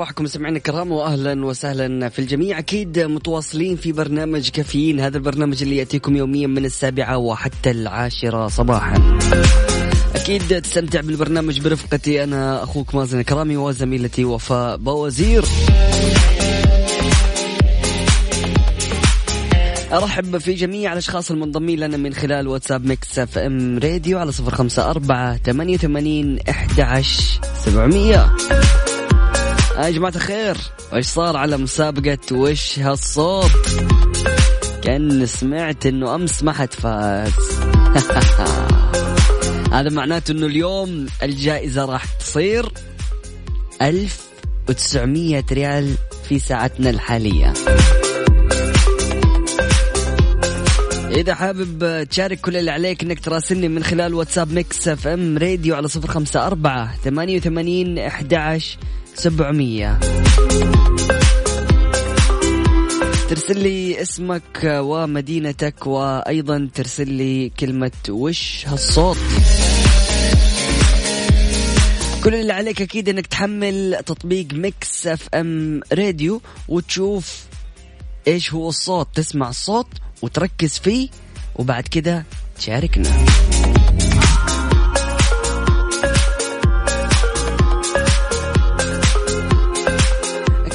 صباحكم سمعنا الكرام واهلا وسهلا في الجميع. أكيد متواصلين في برنامج كافيين هذا البرنامج اللي يأتيكم يوميا من السابعة وحتى العاشرة صباحا. أكيد تستمتع بالبرنامج برفقتي أنا أخوك مازن الكرامي وزميلتي وفاء بوزير. أرحب في جميع الأشخاص المنضمين لنا من خلال واتساب Mix FM Radio على صفر خمسة أربعة ثمانية وثمانين إحدى عشر سبعمئه يا جماعة الخير وش صار على مسابقة وش هالصوت؟ كأن سمعت إنه أمس ما حد فاز. هذا معناته إنه اليوم الجائزة راح تصير 1900 ريال في ساعتنا الحالية. إذا حابب تشارك كل اللي عليك إنك تراسلني من خلال واتساب Mix FM Radio على صفر خمسة أربعة ثمانية وثمانين أحد سبعمية. ترسل لي اسمك ومدينتك وأيضا ترسل لي كلمة وش هالصوت. كل اللي عليك أكيد أنك تحمل تطبيق Mix FM Radio وتشوف إيش هو الصوت تسمع الصوت وتركز فيه وبعد كده تشاركنا.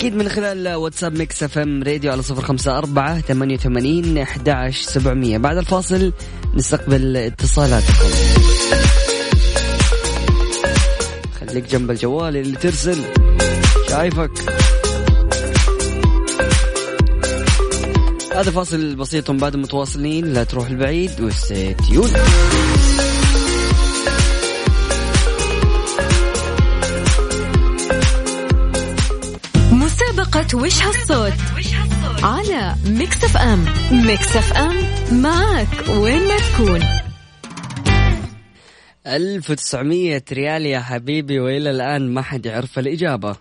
أكيد من خلال واتساب Mix FM Radio على صفر خمسة أربعة ثمانية وثمانين أحد سبعمية. بعد الفاصل نستقبل اتصالاتكم. خليك جنب الجوال اللي ترسل. شايفك. هذا فاصل بسيط بعد متواصلين. لا تروح لبعيد و stay tuned. مسابقة وش هالصوت على Mix FM. Mix FM معك وين ما تكون. 1900 ريال يا حبيبي وإلى الآن ما حد يعرف الإجابة.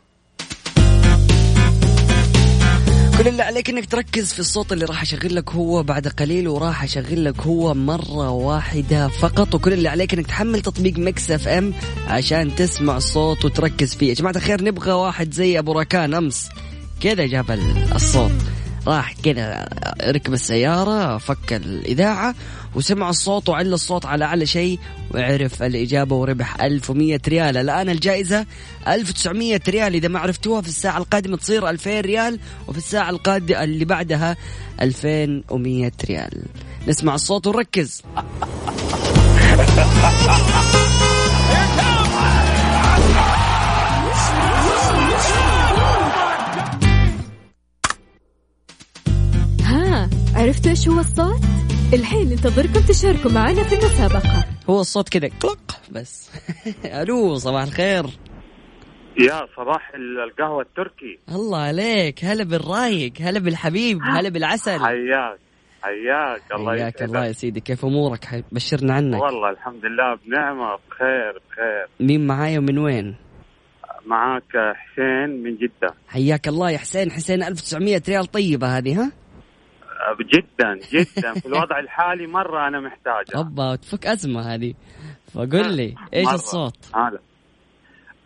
كل اللي عليك إنك تركز في الصوت اللي راح أشغل لك هو بعد قليل وراح أشغل لك هو مرة واحدة فقط. وكل اللي عليك إنك تحمل تطبيق Mix FM عشان تسمع الصوت وتركز فيه. يا جماعة الخير نبغى واحد زي أبو ركان أمس. كذا جاب الصوت. راح كذا ركب السيارة فك الإذاعة وسمع الصوت وعلى الصوت على أعلى شيء وعرف الإجابة وربح 1100 ريال. الآن الجائزة 1900 ريال. إذا ما عرفتوها في الساعة القادمة تصير 2000 ريال وفي الساعة القادمة اللي بعدها 2100 ريال. نسمع الصوت ونركز. عرفتوا إيش هو الصوت؟ الحين ننتظركم تشاركوا معنا في المسابقة. هو الصوت كذا كلق بس. ألو صباح الخير. يا صباح القهوة التركي. الله عليك هلا بالرايق هلا بالحبيب هلا بالعسل. حياك حياك الله حياك الله يا سيدي كيف أمورك؟ بشرنا عنك. والله الحمد لله بنعمة بخير بخير. مين معايا ومن وين؟ معاك حسين من جدة. حياك الله يا حسين حسين 1900 ريال طيبة هذه ها؟ جدا جدا. في الوضع الحالي مرة أنا محتاجه اوبا تفك أزمة هذه. فقل لي إيش مرة. الصوت؟ هذا.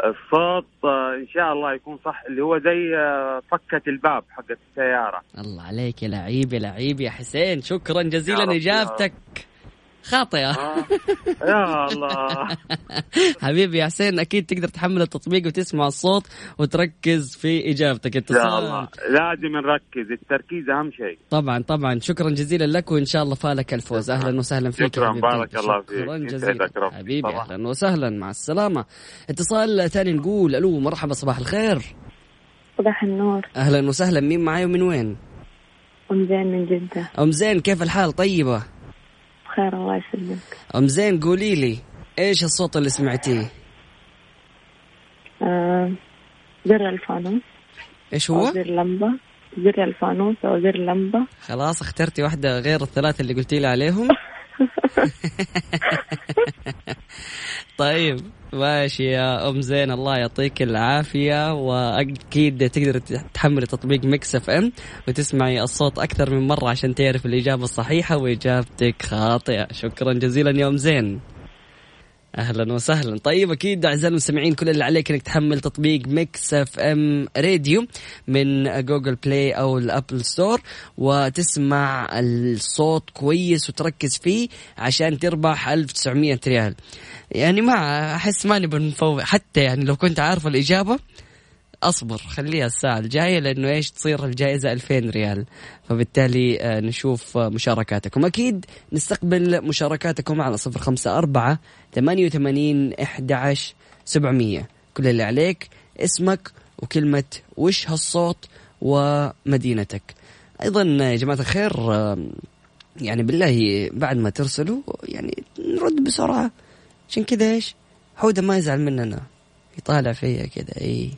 الصوت آه، إن شاء الله يكون صح اللي هو زي آه، فكة الباب حقت السيارة. الله عليك يا لعيب يا لعيب يا حسين. شكرا جزيلا إجابتك. خاطئة. آه. يا الله. حبيبي يا حسين أكيد تقدر تحمل التطبيق وتسمع الصوت وتركز في إجابتك. اتصال. لازم نركز التركيز أهم شيء. طبعا طبعا. شكرا جزيلا لك وإن شاء الله فالك الفوز أهلا وسهلا فيك شكرا بارك الله فيك. شكرا جزيلا. حبيبي طبعا. أهلا وسهلا. مع السلامة. اتصال ثاني نقول ألو مرحبا صباح الخير. صباح النور. أهلا وسهلا. مين معاي ومن وين؟ أم زين من جدة. أم زين كيف الحال؟ طيبة؟ بخير الله يسلمك. أم زين قولي لي إيش الصوت اللي سمعتيه؟ آه زر الفانوس. إيش هو؟ زر لمبة. زر الفانوس أو زر لمبة. خلاص اخترتي واحدة غير الثلاثة اللي قلتي لي عليهم. طيب ماشي يا أم زين الله يعطيك العافية. وأكيد تقدر تحملي تطبيق Mix FM وتسمعي الصوت أكثر من مرة عشان تعرف الإجابة الصحيحة وإجابتك خاطئة. شكرا جزيلا يا أم زين. أهلا وسهلا. طيب أكيد أعزائي المستمعين كل اللي عليك إنك تحمل تطبيق Mix FM Radio من Google Play أو ال Apple Store وتسمع الصوت كويس وتركز فيه عشان تربح 1900 ريال. يعني ما أحس ماني بنفوق حتى يعني لو كنت عارف الإجابة أصبر خليها الساعة الجاية لأنه إيش تصير الجائزة 2000 ريال. فبالتالي آه، نشوف آه، مشاركاتكم. أكيد نستقبل مشاركاتكم على 054 88 11 700 كل اللي عليك اسمك وكلمة وش هالصوت ومدينتك. أيضا يا جماعة الخير آه، يعني بالله بعد ما ترسلوا يعني نرد بسرعة. عشان كذا إيش؟ حودة ما يزعل مننا. يطالع فيا كذا اي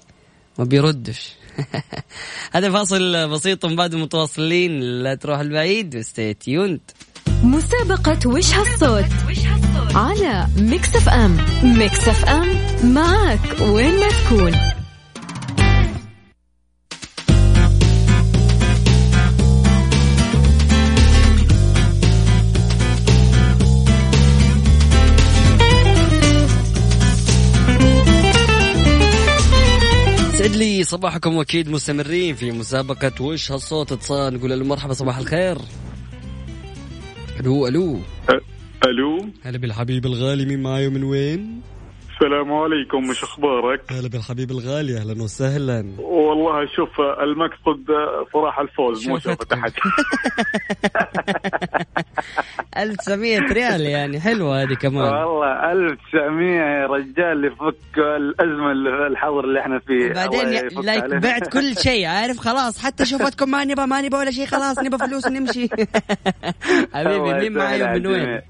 ما بيردش. هذا فاصل بسيط بعد متواصلين. لا تروح لبعيد و stay tuned مسابقة وش هالصوت؟ على Mix FM. Mix FM معك وين ما تكون. صباحكم وأكيد مستمرين في مسابقة وش هالصوت اتصال؟ نقول له مرحبا صباح الخير. ألو ألو. ألو. هلا بالحبيب الغالي مين معاي ومن وين؟ السلام عليكم مش أخبارك؟ هلا بالحبيب الغالي أهلا وسهلا. والله شوف المقصد صراحة الفوز مو شوفتكم. احد 1900 ريال يعني حلوة هذه كمان. والله 1900 يا رجال يفك الأزمة اللي الحظر اللي إحنا فيه. بعدين لايك. بعت كل شيء عارف خلاص حتى شوفتكم ما نبغى ما نبغى ولا شيء خلاص نبغى فلوس ونمشي حبيبي مين على ومن وين؟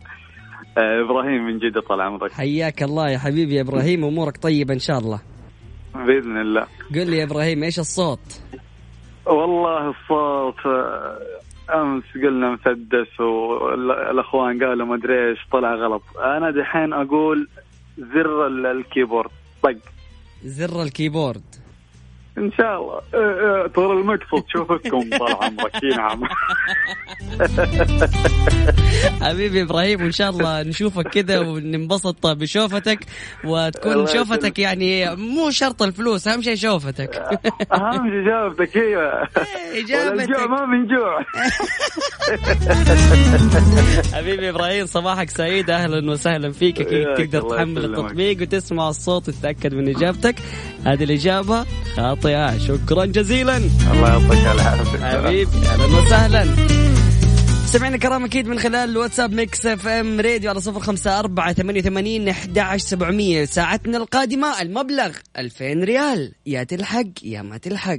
آه، إبراهيم من جدة طال عمرك. حياك الله يا حبيبي يا إبراهيم أمورك طيبة إن شاء الله. بإذن الله. قل لي يا إبراهيم إيش الصوت؟ والله الصوت آه، أمس قلنا مسدس والأخوان قالوا ما أدري إيش طلع غلط. أنا دحين أقول زر ال- ال keyboard. طق. زر ال keyboard. إن شاء الله. آه، آه، ترى المقصد شوفتكم طال عمرك. اي نعم. حبيبي إبراهيم وإن شاء الله نشوفك كذا وننبسط بشوفتك وتكون شوفتك يعني مو شرط الفلوس أهم شيء شوفتك. أهم شيء اجابتك هي إجابتك. الجوع ما من جوع. حبيبي إبراهيم صباحك سعيد أهلا وسهلا فيك. أكيد تقدر تحمل. التطبيق وتسمع الصوت وتتأكد من إجابتك. هذه الإجابة. خاطئه شكرا جزيلا. الله يعطيك العافيه حبيبي أهلا وسهلا. سمعنا الكرام أكيد من خلال الواتساب Mix FM Radio على صفر خمسة أربعة ثمانية وثمانين أحد سبعمية. ساعتنا القادمة المبلغ ألفين ريال. يا تلحق يا ما تلحق.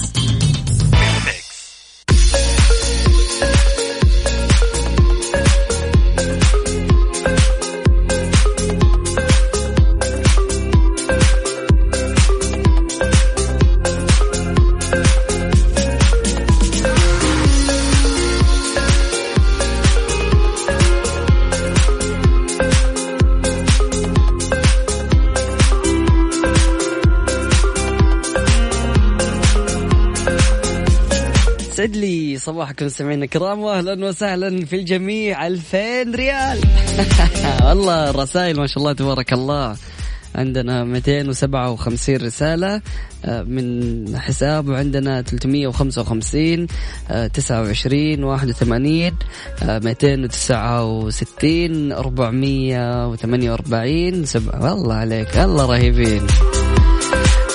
يسعد لي صباحكم سمعنا الكرام واهلا وسهلا في الجميع. 2000 ريال. والله الرسائل ما شاء الله تبارك الله. عندنا 257 رسالة آه، من حساب وعندنا 355 آه، 29 81 آه، 269 448 سبعة والله عليك الله رهيبين.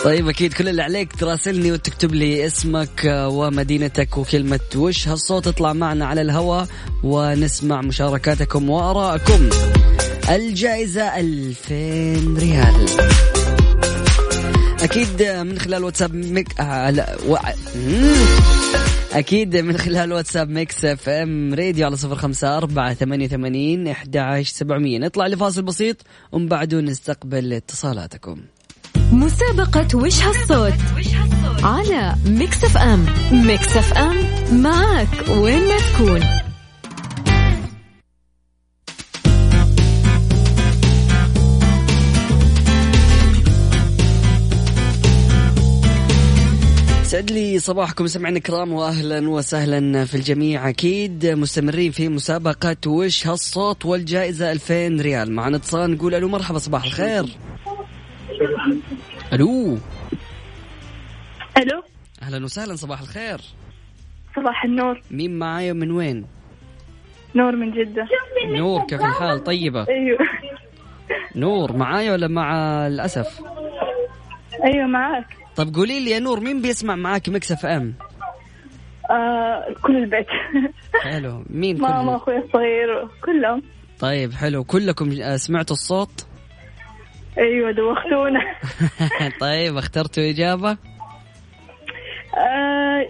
طيب أكيد كل اللي عليك تراسلني وتكتب لي اسمك آه، ومدينتك وكلمة وش. هالصوت تطلع معنا على الهواء ونسمع مشاركاتكم وآرائكم. الجائزة 2000 ريال. أكيد آه، من خلال واتساب ميك آه لا و... أكيد من خلال واتساب Mix FM Radio على صفر خمسة أربعة ثمانية ثمانين إحدى عشر سبعمية. نطلع لفاصل بسيط ومن بعده نستقبل اتصالاتكم. مسابقة وش هالصوت؟ على Mix FM. Mix FM معك وين ما تكون. سعد لي صباحكم سمعنا الكرام واهلا وسهلا في الجميع. أكيد مستمرين في مسابقة وش هالصوت والجائزة 2000 ريال. معنا اتصال نقول ألو مرحبا صباح الخير. ألو. ألو. أهلا وسهلا صباح الخير. صباح النور. مين معايا من وين؟ نور من جدة. نور كيف الحال؟ طيبة. أيوه. نور معايا ولا مع الأسف؟ أيوه معاك. طب قولي لي يا نور مين بيسمع معاك Mix FM؟ آه كل البيت. حلو. مين ماما. أخوي الصغير كلهم. طيب حلو. كلكم آه، سمعتوا الصوت؟ أيوه دوختونا. طيب اخترتوا إجابة؟ آه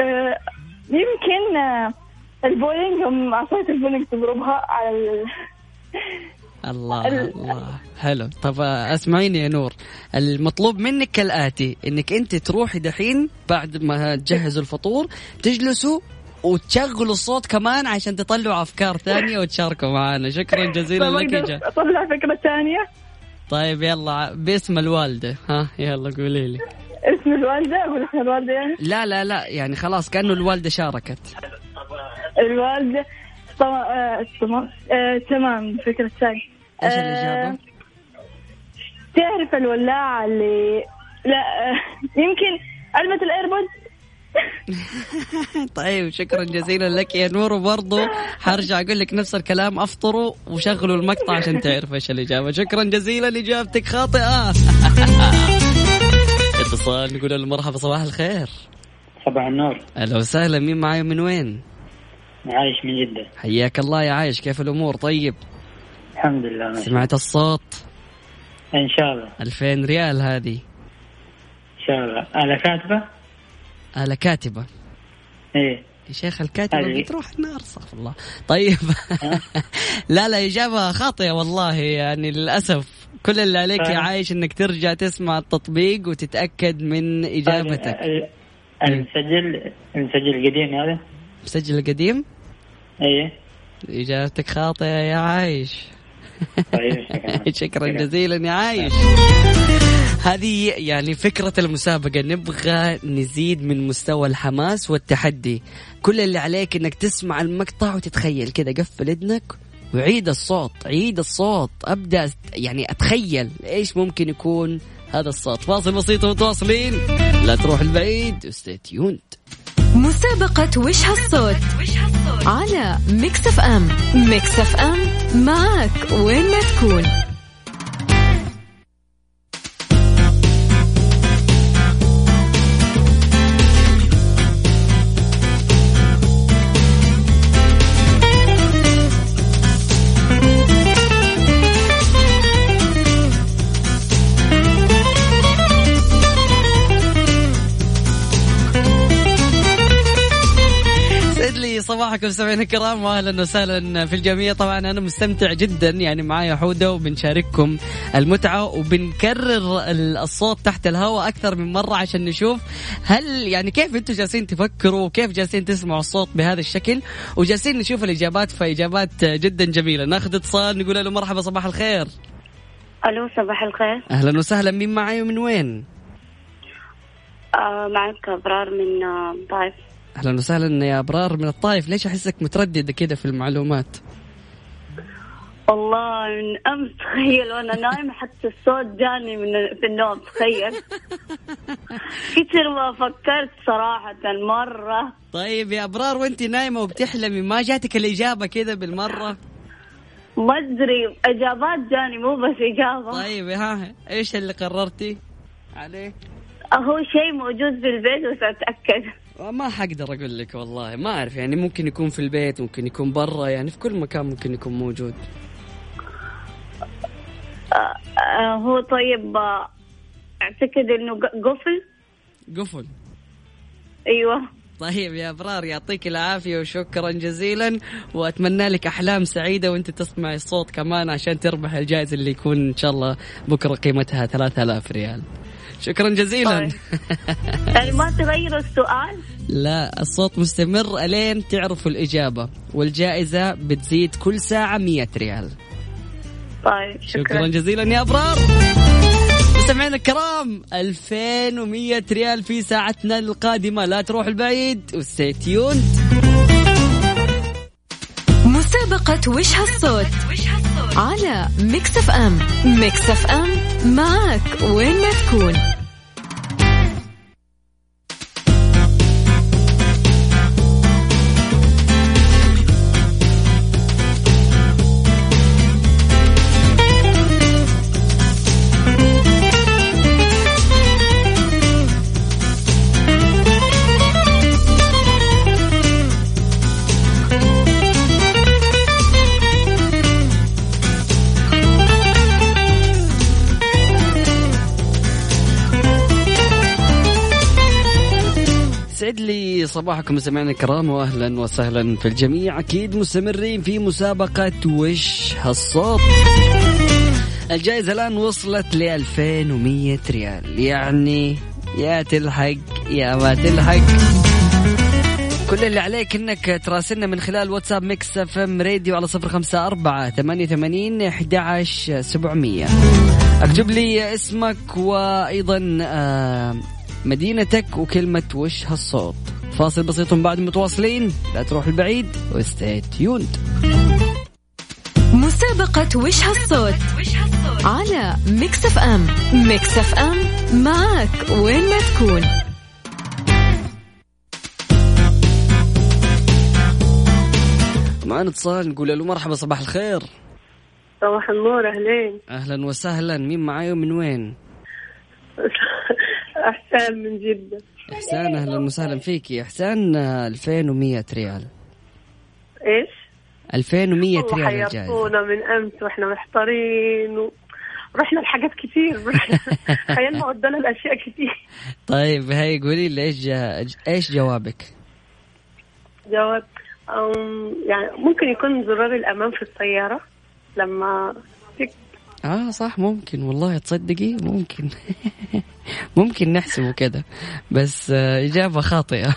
آه يمكن آه البولينج هم عصاية البولينج تضربها على ال... الله ال- الله. حلو. طب آه، أسمعيني يا نور. المطلوب منك كالآتي إنك أنت تروحي دحين بعد ما تجهزوا الفطور تجلسوا وتشغلوا الصوت كمان عشان تطلعوا أفكار ثانية وتشاركوا معنا. شكرا جزيلا لك يا. أطلع فكرة ثانية؟ طيب يلا باسم الوالدة. ها يلا قولي لي. اسم الوالدة؟ أقول اسم الوالدة يعني؟ لا لا لا يعني خلاص كأنه الوالدة شاركت. الوالدة؟ طم... آه تمام آه تمام فكرة ثانية إيش آه، الاجابه؟ تعرف الولاعة اللي لا آه يمكن علبة الايربود طيب شكرا جزيلا لك يا نور وبرضه حرجع أقول لك نفس الكلام أفطروا وشغلوا المقطع عشان تعرف إيش الاجابه شكرا جزيلا اجابتك خاطئة. اتصال نقول له مرحبا صباح الخير. صباح النور. أهلا وسهلا مين معاي من وين؟ عايش من جدة. حياك الله يا عايش كيف الأمور؟ طيب؟ الحمد لله ماشي. سمعت الصوت؟ إن شاء الله. 2000 ريال هذه. إن شاء الله. أنا كاتبة؟ آلة كاتبة. إيه. يا شيخ الكاتبة. بتروح النار استغفر الله. طيب. لا لا إجابة خاطئة والله يعني للأسف. كل اللي عليك يا آه. عايش إنك ترجع تسمع التطبيق وتتأكد من إجابتك. ال- المسجل المسجل القديم هذا؟ مسجل القديم؟ إيه. إجابتك خاطئة يا عايش. طيب شكرا شكرا. جزيلا يا عايش. هذه يعني فكرة المسابقة. نبغى نزيد من مستوى الحماس والتحدي. كل اللي عليك إنك تسمع المقطع وتتخيل كذا قفل إذنك وعيد الصوت عيد الصوت. أبدأ يعني أتخيل إيش ممكن يكون هذا الصوت. فاصل بسيط ومتواصلين. لا تروح البعيد. stay tuned مسابقة وش هالصوت؟ على Mix FM. Mix FM معك وين ما تكون. صباحكم سمعنا الكرام واهلا وسهلا في الجميع. طبعا أنا مستمتع جدا يعني معايا حودة وبنشارككم المتعة وبنكرر ال- الصوت تحت الهواء أكثر من مرة عشان نشوف هل يعني كيف أنتم جالسين تفكروا وكيف جالسين تسمعوا الصوت بهذا الشكل وجالسين نشوف الإجابات فإجابات جدا جميلة. ناخذ اتصال نقول له مرحبا صباح الخير. ألو صباح الخير. أهلا وسهلا مين معاي ومن وين؟ آه معك أبرار من آه طائف. أهلا وسهلا يا أبرار. من الطايف ليش أحسك متردده كذا في المعلومات؟ والله من أمس تخيل وأنا نايمة حتى الصوت جاني من في النوم تخيل. كثر ما فكرت صراحة مرة. طيب يا أبرار وانت نايمة وبتحلمي ما جاتك الإجابة كذا بالمرة؟ ما أدري إجابات جاني مو بس إجابة. طيب ها إيش اللي قررتي؟ عليه هو شيء موجود في البيت بس أتأكد. ما حقدر أقول لك والله ما أعرف يعني ممكن يكون في البيت ممكن يكون برا يعني في كل مكان ممكن يكون موجود. آه، هو طيب آه، أعتقد إنه قفل. قفل. أيوه. طيب يا أبرار يعطيك العافية وشكرا جزيلا وأتمنى لك أحلام سعيدة وأنت تسمع الصوت كمان عشان تربح الجائزة اللي يكون إن شاء الله بكرة قيمتها 3000 ريال. شكرا جزيلا. طيب. يعني ما تغيروا السؤال؟ لا الصوت مستمر إلين تعرفوا الإجابة والجائزة بتزيد كل ساعة 100 ريال. طيب شكرا. شكرا جزيلا يا أبرار. مستمعينا الكرام 2100 ريال في ساعتنا القادمة. لا تروح البعيد وستيون مسابقة وش هالصوت؟ على ميكس اف ام ميكس اف ام معك وين ما تكون. صباحكم مستمعينا الكرام واهلا وسهلا في الجميع. أكيد مستمرين في مسابقة وش هالصوت الجائزة الآن وصلت ل 2100 ريال. يعني يا تلحق يا ما تلحق. كل اللي عليك إنك تراسلنا من خلال واتساب Mix FM Radio على صفر خمسة أربعة ثمانية ثمانين أحد عشر سبعمية. أكتب لي اسمك وأيضا آه، مدينتك وكلمة وش هالصوت فاصل بسيط بعد متواصلين. لا تروح البعيد و stay tuned مسابقة وش هالصوت؟ على Mix FM Mix FM معك وين ما تكون. معنا اتصال نقول له مرحبا صباح الخير. صباح النور أهلين. أهلا وسهلا. مين معاي ومن وين؟ احسان من جدة. أحسان أهلا وسهلا فيك يا أحسان. آه، 2100 ريال. إيش؟ 2100 والله ريال حيرتونا من أمس وإحنا محتارين و... رحنا لحاجات كتير. خيالنا ودانا الاشياء كتير. طيب هاي قولي لي إيش جا... إيش جوابك؟ جواب أم يعني ممكن يكون زرار الامان في السيارة لما تك... آه صح ممكن. والله تصدقي ممكن. ممكن نحسبه كده. بس آه، إجابة خاطئة.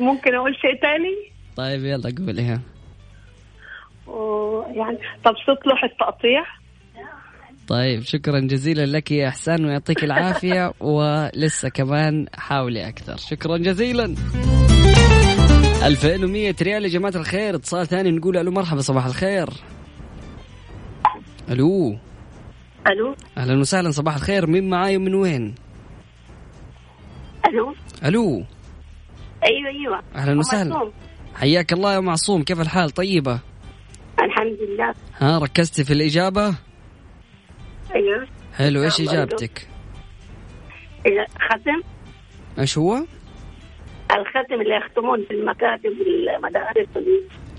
ممكن أقول شيء تاني؟ طيب يلا قوليها. و- يعني طب لوح التقطيع طيب شكرا جزيلا لك يا إحسان ويعطيك العافية. ولسه كمان حاولي أكثر. شكرا جزيلا. 2100 ريال يا جماعة الخير. اتصال ثاني نقول ألو مرحبا صباح الخير. ألو. ألو. أهلا وسهلا صباح الخير. مين معاي ومن وين؟ ألو. ألو. أيوه أيوه. أهلا وسهلا. حياك الله يا معصوم كيف الحال؟ طيبة؟ الحمد لله. ها ركزتي في الإجابة؟ أيوه. حلو. إيش؟ إذا ختم إيش هو؟ الختم اللي يختمون في المكاتب والمدارس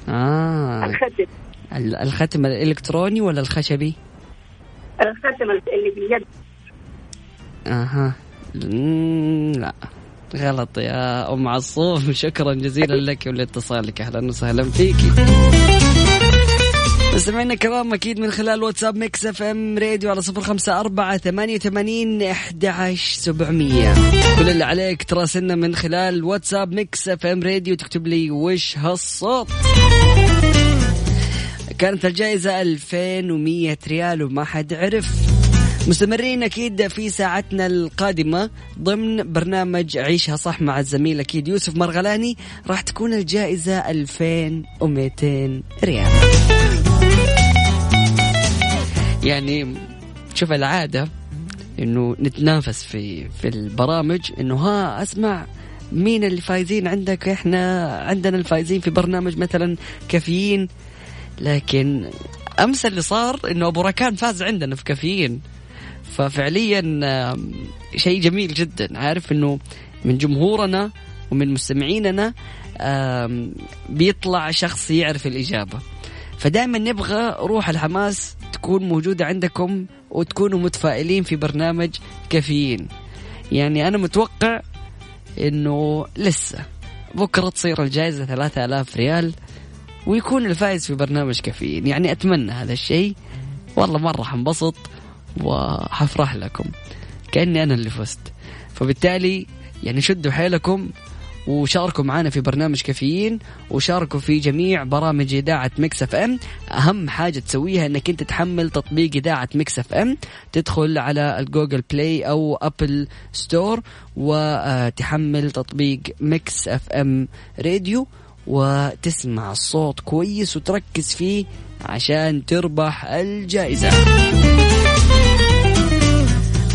آه. الختم ال- الختم الإلكتروني ولا الخشبي؟ الختم اللي باليد أها. لا. غلط يا أم عصوم شكرا جزيلا لك ولاتصالك. أهلا وسهلا فيكي مستمعينا الكرام أكيد من خلال واتساب Mix FM Radio على صفر خمسة أربعة ثمانية ثمانين أحد عشر سبعمية. كل اللي عليك تراسلنا من خلال واتساب Mix FM Radio تكتب لي وش هالصوت. كانت الجائزة 2100 ريال وما حد عرف. مستمرين أكيد في ساعتنا القادمة ضمن برنامج عيشها صح مع الزميل أكيد يوسف مرغلاني. راح تكون الجائزة 2200 ريال. يعني شوف العادة إنه نتنافس في في البرامج إنه ها أسمع مين اللي فايزين عندك إحنا عندنا الفايزين في برنامج مثلا كافيين. لكن أمس اللي صار إنه أبو ركان فاز عندنا في كافيين. ففعليا شيء جميل جدا. عارف إنه من جمهورنا ومن مستمعيننا بيطلع شخص يعرف الإجابة. فدائما نبغى روح الحماس تكون موجودة عندكم وتكونوا متفائلين في برنامج كافيين. يعني أنا متوقع إنه لسه. بكرة تصير الجائزة 3000 ريال. ويكون الفائز في برنامج كافيين. يعني أتمنى هذا الشيء. والله مرة حنبسط وحفرح لكم. كأني أنا اللي فزت. فبالتالي يعني شدوا حيلكم وشاركوا معنا في برنامج كافيين وشاركوا في جميع برامج إذاعة Mix FM. أهم حاجة تسويها أنك أنت تحمل تطبيق إذاعة Mix FM. تدخل على ال Google Play أو Apple Store وتحمل تطبيق Mix FM Radio. وتسمع الصوت كويس وتركز فيه عشان تربح الجائزة.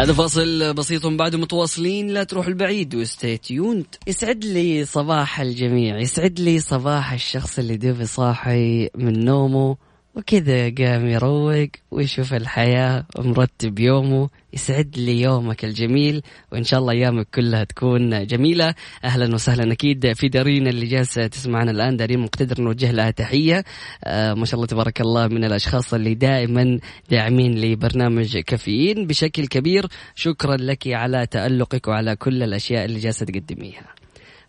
هذا فاصل بسيط بعد متواصلين. لا تروح البعيد و stay tuned. يسعد لي صباح الجميع. يسعد لي صباح الشخص اللي دوبي صاحي من نومه. وكذا قام يروق ويشوف الحياة ومرتب يومه يسعد لي يومك الجميل وإن شاء الله أيامك كلها تكون جميلة. أهلا وسهلا. أكيد في دارين اللي جالسة تسمعنا الآن دارين مقتدر نوجه لها تحية. آه ما شاء الله تبارك الله من الأشخاص اللي دائما داعمين لبرنامج كافيين بشكل كبير. شكرا لك على تألقك وعلى كل الأشياء اللي جالسة تقدميها.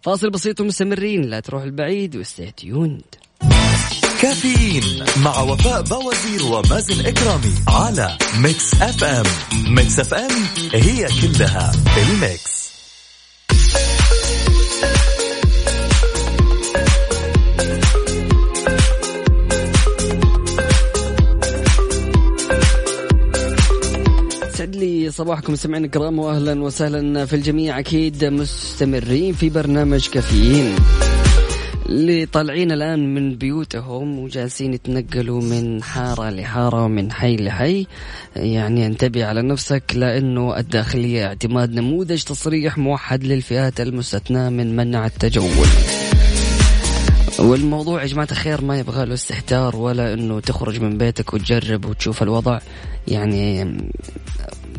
فاصل بسيط ومستمرين. لا تروح البعيد و stay tuned كافيين مع وفاء بوازير ومازن إكرامي على Mix FM. Mix FM هي كلها ال mix. سعد لي صباحكم سمعنا الكرام واهلا وسهلا في الجميع. أكيد مستمرين في برنامج كافيين. اللي طالعين الآن من بيوتهم وجالسين يتنقلوا من حارة لحارة ومن حي لحي. يعني انتبه على نفسك لأنه الداخلية اعتماد نموذج تصريح موحد للفئات المستثناة من منع التجول. والموضوع يا جماعة الخير ما يبغى له استهتار ولا إنه تخرج من بيتك وتجرب وتشوف الوضع. يعني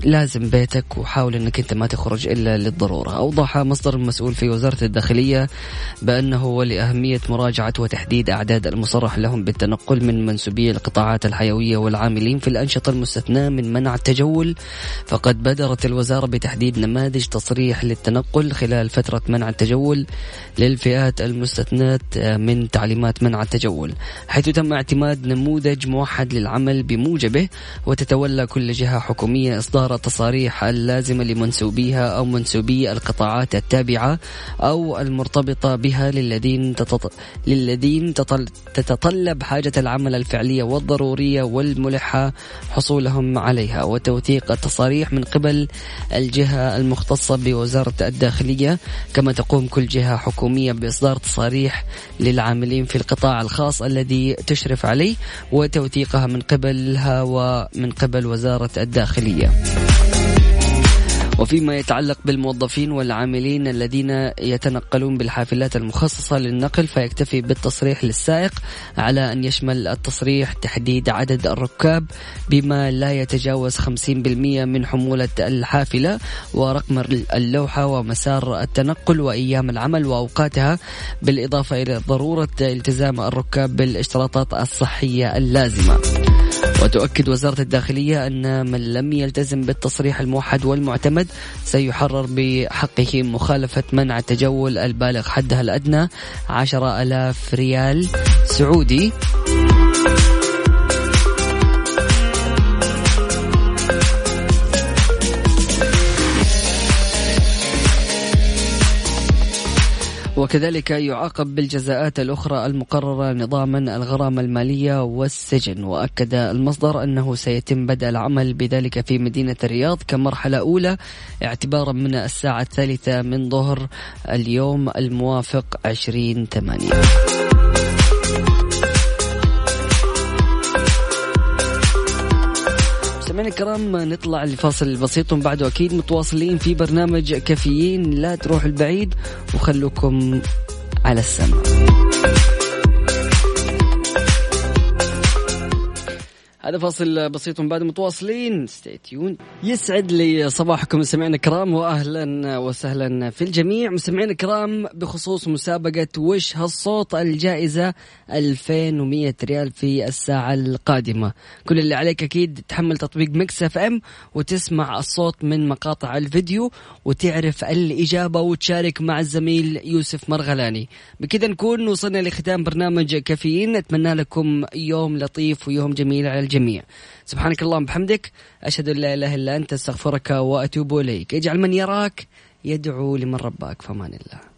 لازم بيتك وحاول إنك أنت ما تخرج إلا للضرورة، أوضح مصدر مسؤول في وزارة الداخلية بأنه ولأهمية مراجعة وتحديد أعداد المصرح لهم بالتنقل من منسوبي القطاعات الحيوية والعاملين في الأنشطة المستثناة من منع التجول، فقد بدرت الوزارة بتحديد نماذج تصريح للتنقل خلال فترة منع التجول للفئات المستثنات من تعليمات منع التجول، حيث تم اعتماد نموذج موحد للعمل بموجبه وتتولى كل جهة حكومية إصدار التصاريح اللازمة لمنسوبيها أو منسوبي القطاعات التابعة أو المرتبطة بها للذين تتط... للذين تطل... تتطلب حاجة العمل الفعلية والضرورية والملحة حصولهم عليها وتوثيق التصاريح من قبل الجهة المختصة بوزارة الداخلية كما تقوم كل جهة حكومية بإصدار تصاريح للعاملين في القطاع الخاص الذي تشرف عليه وتوثيقها من قبلها ومن قبل وزارة الداخلية. وفيما يتعلق بالموظفين والعاملين الذين يتنقلون بالحافلات المخصصة للنقل فيكتفي بالتصريح للسائق على أن يشمل التصريح تحديد عدد الركاب بما لا يتجاوز 50% من حمولة الحافلة ورقم اللوحة ومسار التنقل وأيام العمل وأوقاتها بالإضافة إلى ضرورة التزام الركاب بالاشتراطات الصحية اللازمة. وتؤكد وزارة الداخلية أن من لم يلتزم بالتصريح الموحد والمعتمد سيحرر بحقه مخالفة منع التجول البالغ حدها الأدنى عشرة ألاف ريال سعودي. وكذلك يعاقب بالجزاءات الأخرى المقررة نظاما الغرامة المالية والسجن. وأكد المصدر أنه سيتم بدء العمل بذلك في مدينة الرياض كمرحلة أولى اعتبارا من الساعة الثالثة من ظهر اليوم الموافق 20 ثمانية. مستمعينا الكرام نطلع لفاصل بسيط بعده أكيد متواصلين في برنامج كافيين. لا تروحوا البعيد وخلوكم على السمع هذا فاصل بسيط بعد متواصلين. stay tuned يسعد لي صباحكم مستمعينا الكرام واهلا وسهلا في الجميع. مستمعينا الكرام بخصوص مسابقة وش هالصوت الجائزة 2100 ريال في الساعة القادمة. كل اللي عليك أكيد تحمل تطبيق Mix FM وتسمع الصوت من مقاطع الفيديو وتعرف الإجابة وتشارك مع الزميل يوسف مرغلاني. بكذا نكون وصلنا لختام برنامج كافيين. نتمنى لكم يوم لطيف ويوم جميل على الجميع. سبحانك اللهم بحمدك. أشهد أن لا إله إلا أنت أستغفرك وأتوب إليك. اجعل من يراك يدعو لمن رباك. فمان الله.